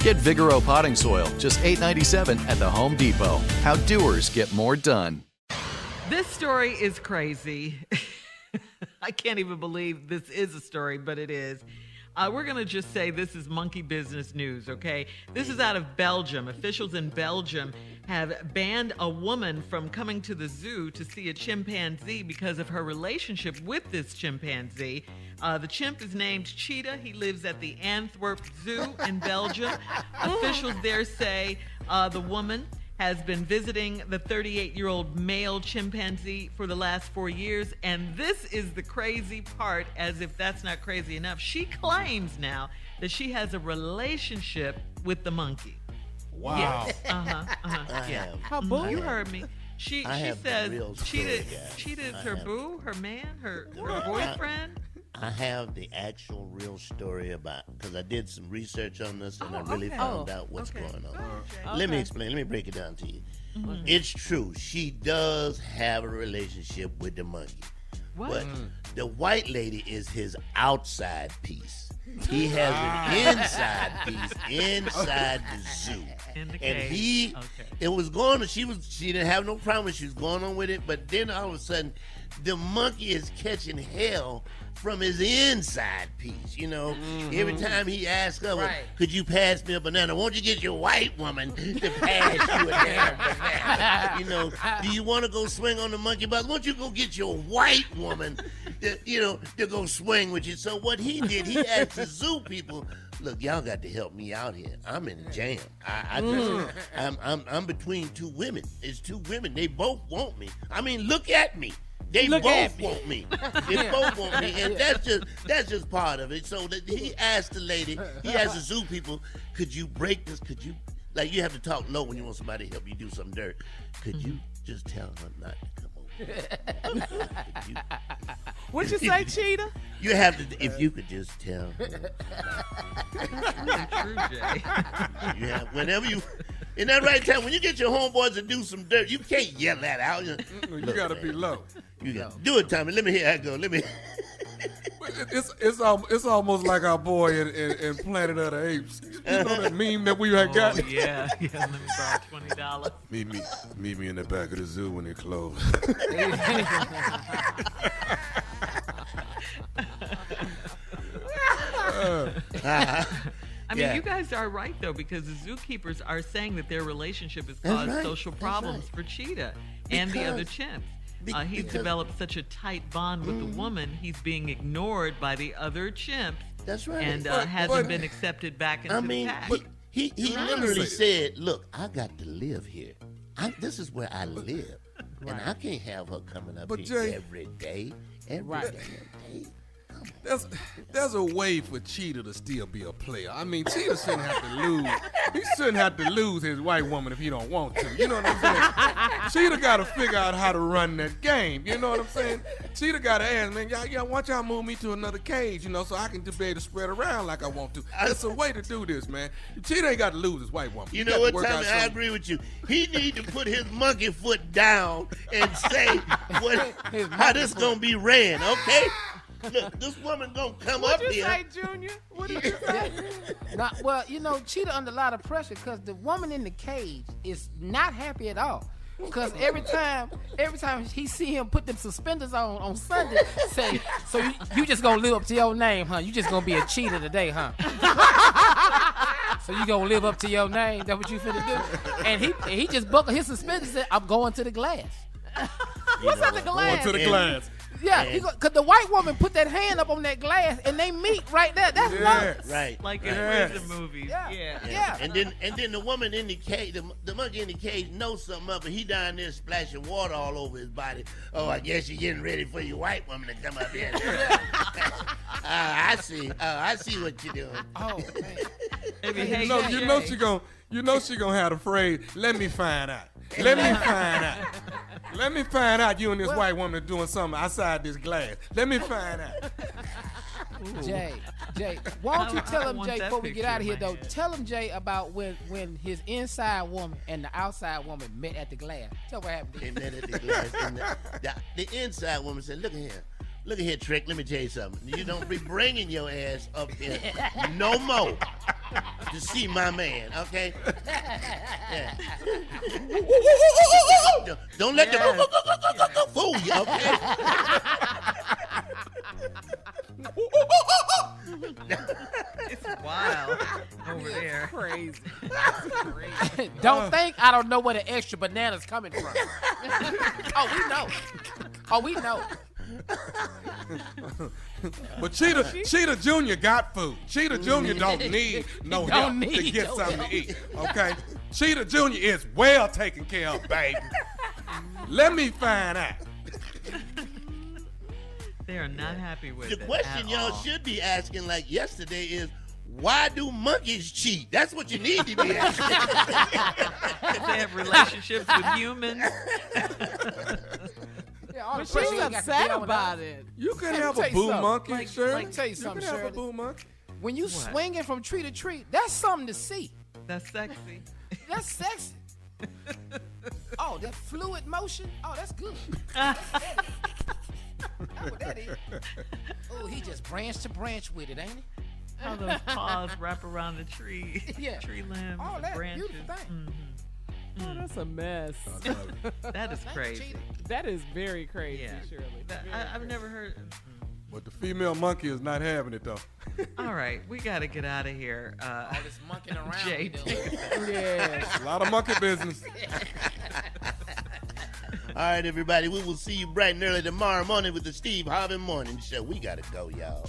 Get Vigoro potting soil, just $8.97 at the Home Depot. How doers get more done. This story is crazy. I can't even believe this is a story, but it is. Uh, we're going to just say this is monkey business news, okay? This is out of Belgium. Officials in Belgium have banned a woman from coming to the zoo to see a chimpanzee because of her relationship with this chimpanzee. Uh, the chimp is named Cheetah. He lives at the Antwerp Zoo in Belgium. Officials there say uh, the woman has been visiting the 38 year old male chimpanzee for the last four years. And this is the crazy part, as if that's not crazy enough. She claims now that she has a relationship with the monkey. Wow. Yes. Uh-huh. Uh-huh. Yeah. How boo? You heard me. She I she have says real cheated story, guys. cheated her have- boo, her man, her, her boyfriend. I have the actual real story about because I did some research on this and I Oh, really okay. found Oh, out what's okay. going on. Jay. Let me explain. Let me break it down to you. Mhm. It's true. She does have a relationship with the monkey. What? But Mm. the white lady is his outside piece. He has Ah. an inside piece inside the zoo. In the and he Okay. it was going she was she didn't have no problem she was going on with it but then all of a sudden the monkey is catching hell from his inside piece you know every time he asks her Right. could you pass me a banana won't you get your white woman to pass you a damn banana you know do you want to go swing on the monkey bus won't you go get your white woman to, you know to go swing with you so what he did he asked the zoo people look y'all got to help me out here i'm in a jam i, I just, Mm. I'm, I'm I'm between two women. It's two women. They both want me. I mean, look at me. They Look both me. want me. They both want me, and that's just that's just part of it. So that he asked the lady, he asked the zoo people, could you break this? Could you like you have to talk low when you want somebody to help you do some dirt? Could you just tell her not to come over? What'd you say, Cheetah? You have to if you could just tell. her. True, Jay. You have, whenever you in that right time when you get your homeboys to do some dirt, you can't yell that out. You, You gotta be low. You got do it, Tommy. Let me hear how it go. Let me. It's it's al- it's almost like our boy in, in, in Planet of the Apes. You know that meme that we had got? Oh, yeah, yeah. Let me borrow twenty dollars. Meet me, meet me in the back of the zoo when they close. I mean, Yeah. you guys are right though, because the zookeepers are saying that their relationship has caused right. social problems right. for Cheetah and the other Because- chimps. be- Uh, he's because- developed such a tight bond with the woman. He's being ignored by the other chimps. That's right. And uh, But- hasn't but- been accepted back into I the mean, pack. but he, he Right. literally said, "Look, I got to live here. I, this is where I live, and I can't have her coming up But here Jay- every day, every Right. damn day." There's, there's a way for Cheetah to still be a player. I mean, Cheetah shouldn't have to lose. He shouldn't have to lose his white woman if he don't want to. You know what I'm saying? Cheetah got to figure out how to run that game. You know what I'm saying? Cheetah got to ask, man, y'all, y'all, why don't y'all move me to another cage, you know, so I can just be able to spread around like I want to. There's a way to do this, man. Cheetah ain't got to lose his white woman. You He know what, to work out Tommy? I agree with you. He need to put his monkey foot down and say what, how this gonna be ran, okay? Look, this woman gonna come up What'd you here. say, Junior? What did you say? Nah, well, you know, Cheetah under a lot of pressure because the woman in the cage is not happy at all. Cause every time, every time he see him put them suspenders on on Sunday, say, so you, you just gonna live up to your name, huh? You just gonna be a cheater today, huh? so you gonna live up to your name? That what you finna do? And he he just buckled his suspenders. and Said, I'm going to the glass. What's up the glass? Going glass? to the glass. Yeah, he go, cause the white woman put that hand up on that glass and they meet right there. That's Yeah. love. Right. like in Yes. prison movies. Yeah. yeah. Yeah. And then and then the woman in the cage, the, the monkey in the cage knows something up, and he down there splashing water all over his body. Oh, I guess you're getting ready for your white woman to come up here. Ah, I see. Oh, I see what you're doing. Oh man. Maybe, You hey, know, Jay. you know she gon' you know she gonna have the phrase, let me find out. Let me find out. Let me find out you and this white woman are doing something outside this glass. Let me find out. Jay, Jay, why don't you tell I him, Jay, before we get out of here, though? head. Tell him, Jay, about when when his inside woman and the outside woman met at the glass. Tell what happened. They met at the glass. And the, the, the inside woman said, "Look at here." Look at here, Trick. Let me tell you something. You don't be bringing your ass up here no more to see my man, okay? Yeah. Don't- Don't let the fool you, okay? It's wild over there. Crazy. don't oh. think I don't know where the extra bananas coming from. oh, we know. Oh, we know. But Cheetah, Cheetah Jr. got food. Cheetah Jr. Mm. don't need no help don't to need get no something help. to eat. Okay? Cheetah Jr. is well taken care of, baby. Let me find out. They are not happy with The it. question at y'all all. should be asking, like yesterday, is why do monkeys cheat? That's what you need to be asking. They have relationships with humans. Yeah, all the But she's you upset about it. You can Let me have tell a you boo something. monkey, Like- Shirley. like, tell you you something, can have a Shirley. boo monkey. When you swinging from tree to tree, that's something to see. That's sexy. That's sexy. oh, that fluid motion. Oh, that's good. That's what that is. Oh, he just branch to branch with it, ain't he? How those paws wrap around the tree, Yeah. tree limbs, All and that branches. beautiful thing. Mm-hmm. Oh, that's a mess. That is crazy. That is very crazy, Yeah. Shirley. That- Very I, I've crazy. never heard. But the female monkey is not having it, though. All right, we got to get out of here. Uh, All this monkeying around. Jay, we doing. Yes. A lot of monkey business. All right, everybody, we will see you bright and early tomorrow morning with the Steve Harvey Morning Show. We gotta go, y'all.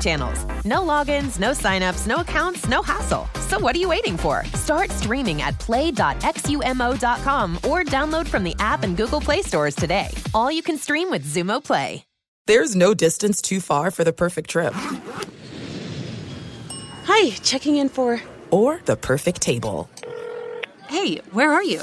channels. No logins, no signups, no accounts, no hassle. So what are you waiting for? Start streaming at play.xumo.com or download from the app and Google Play stores today. All you can stream with Xumo Play. There's no distance too far for the perfect trip. Hi, checking in for. Or the perfect table. Hey, where are you?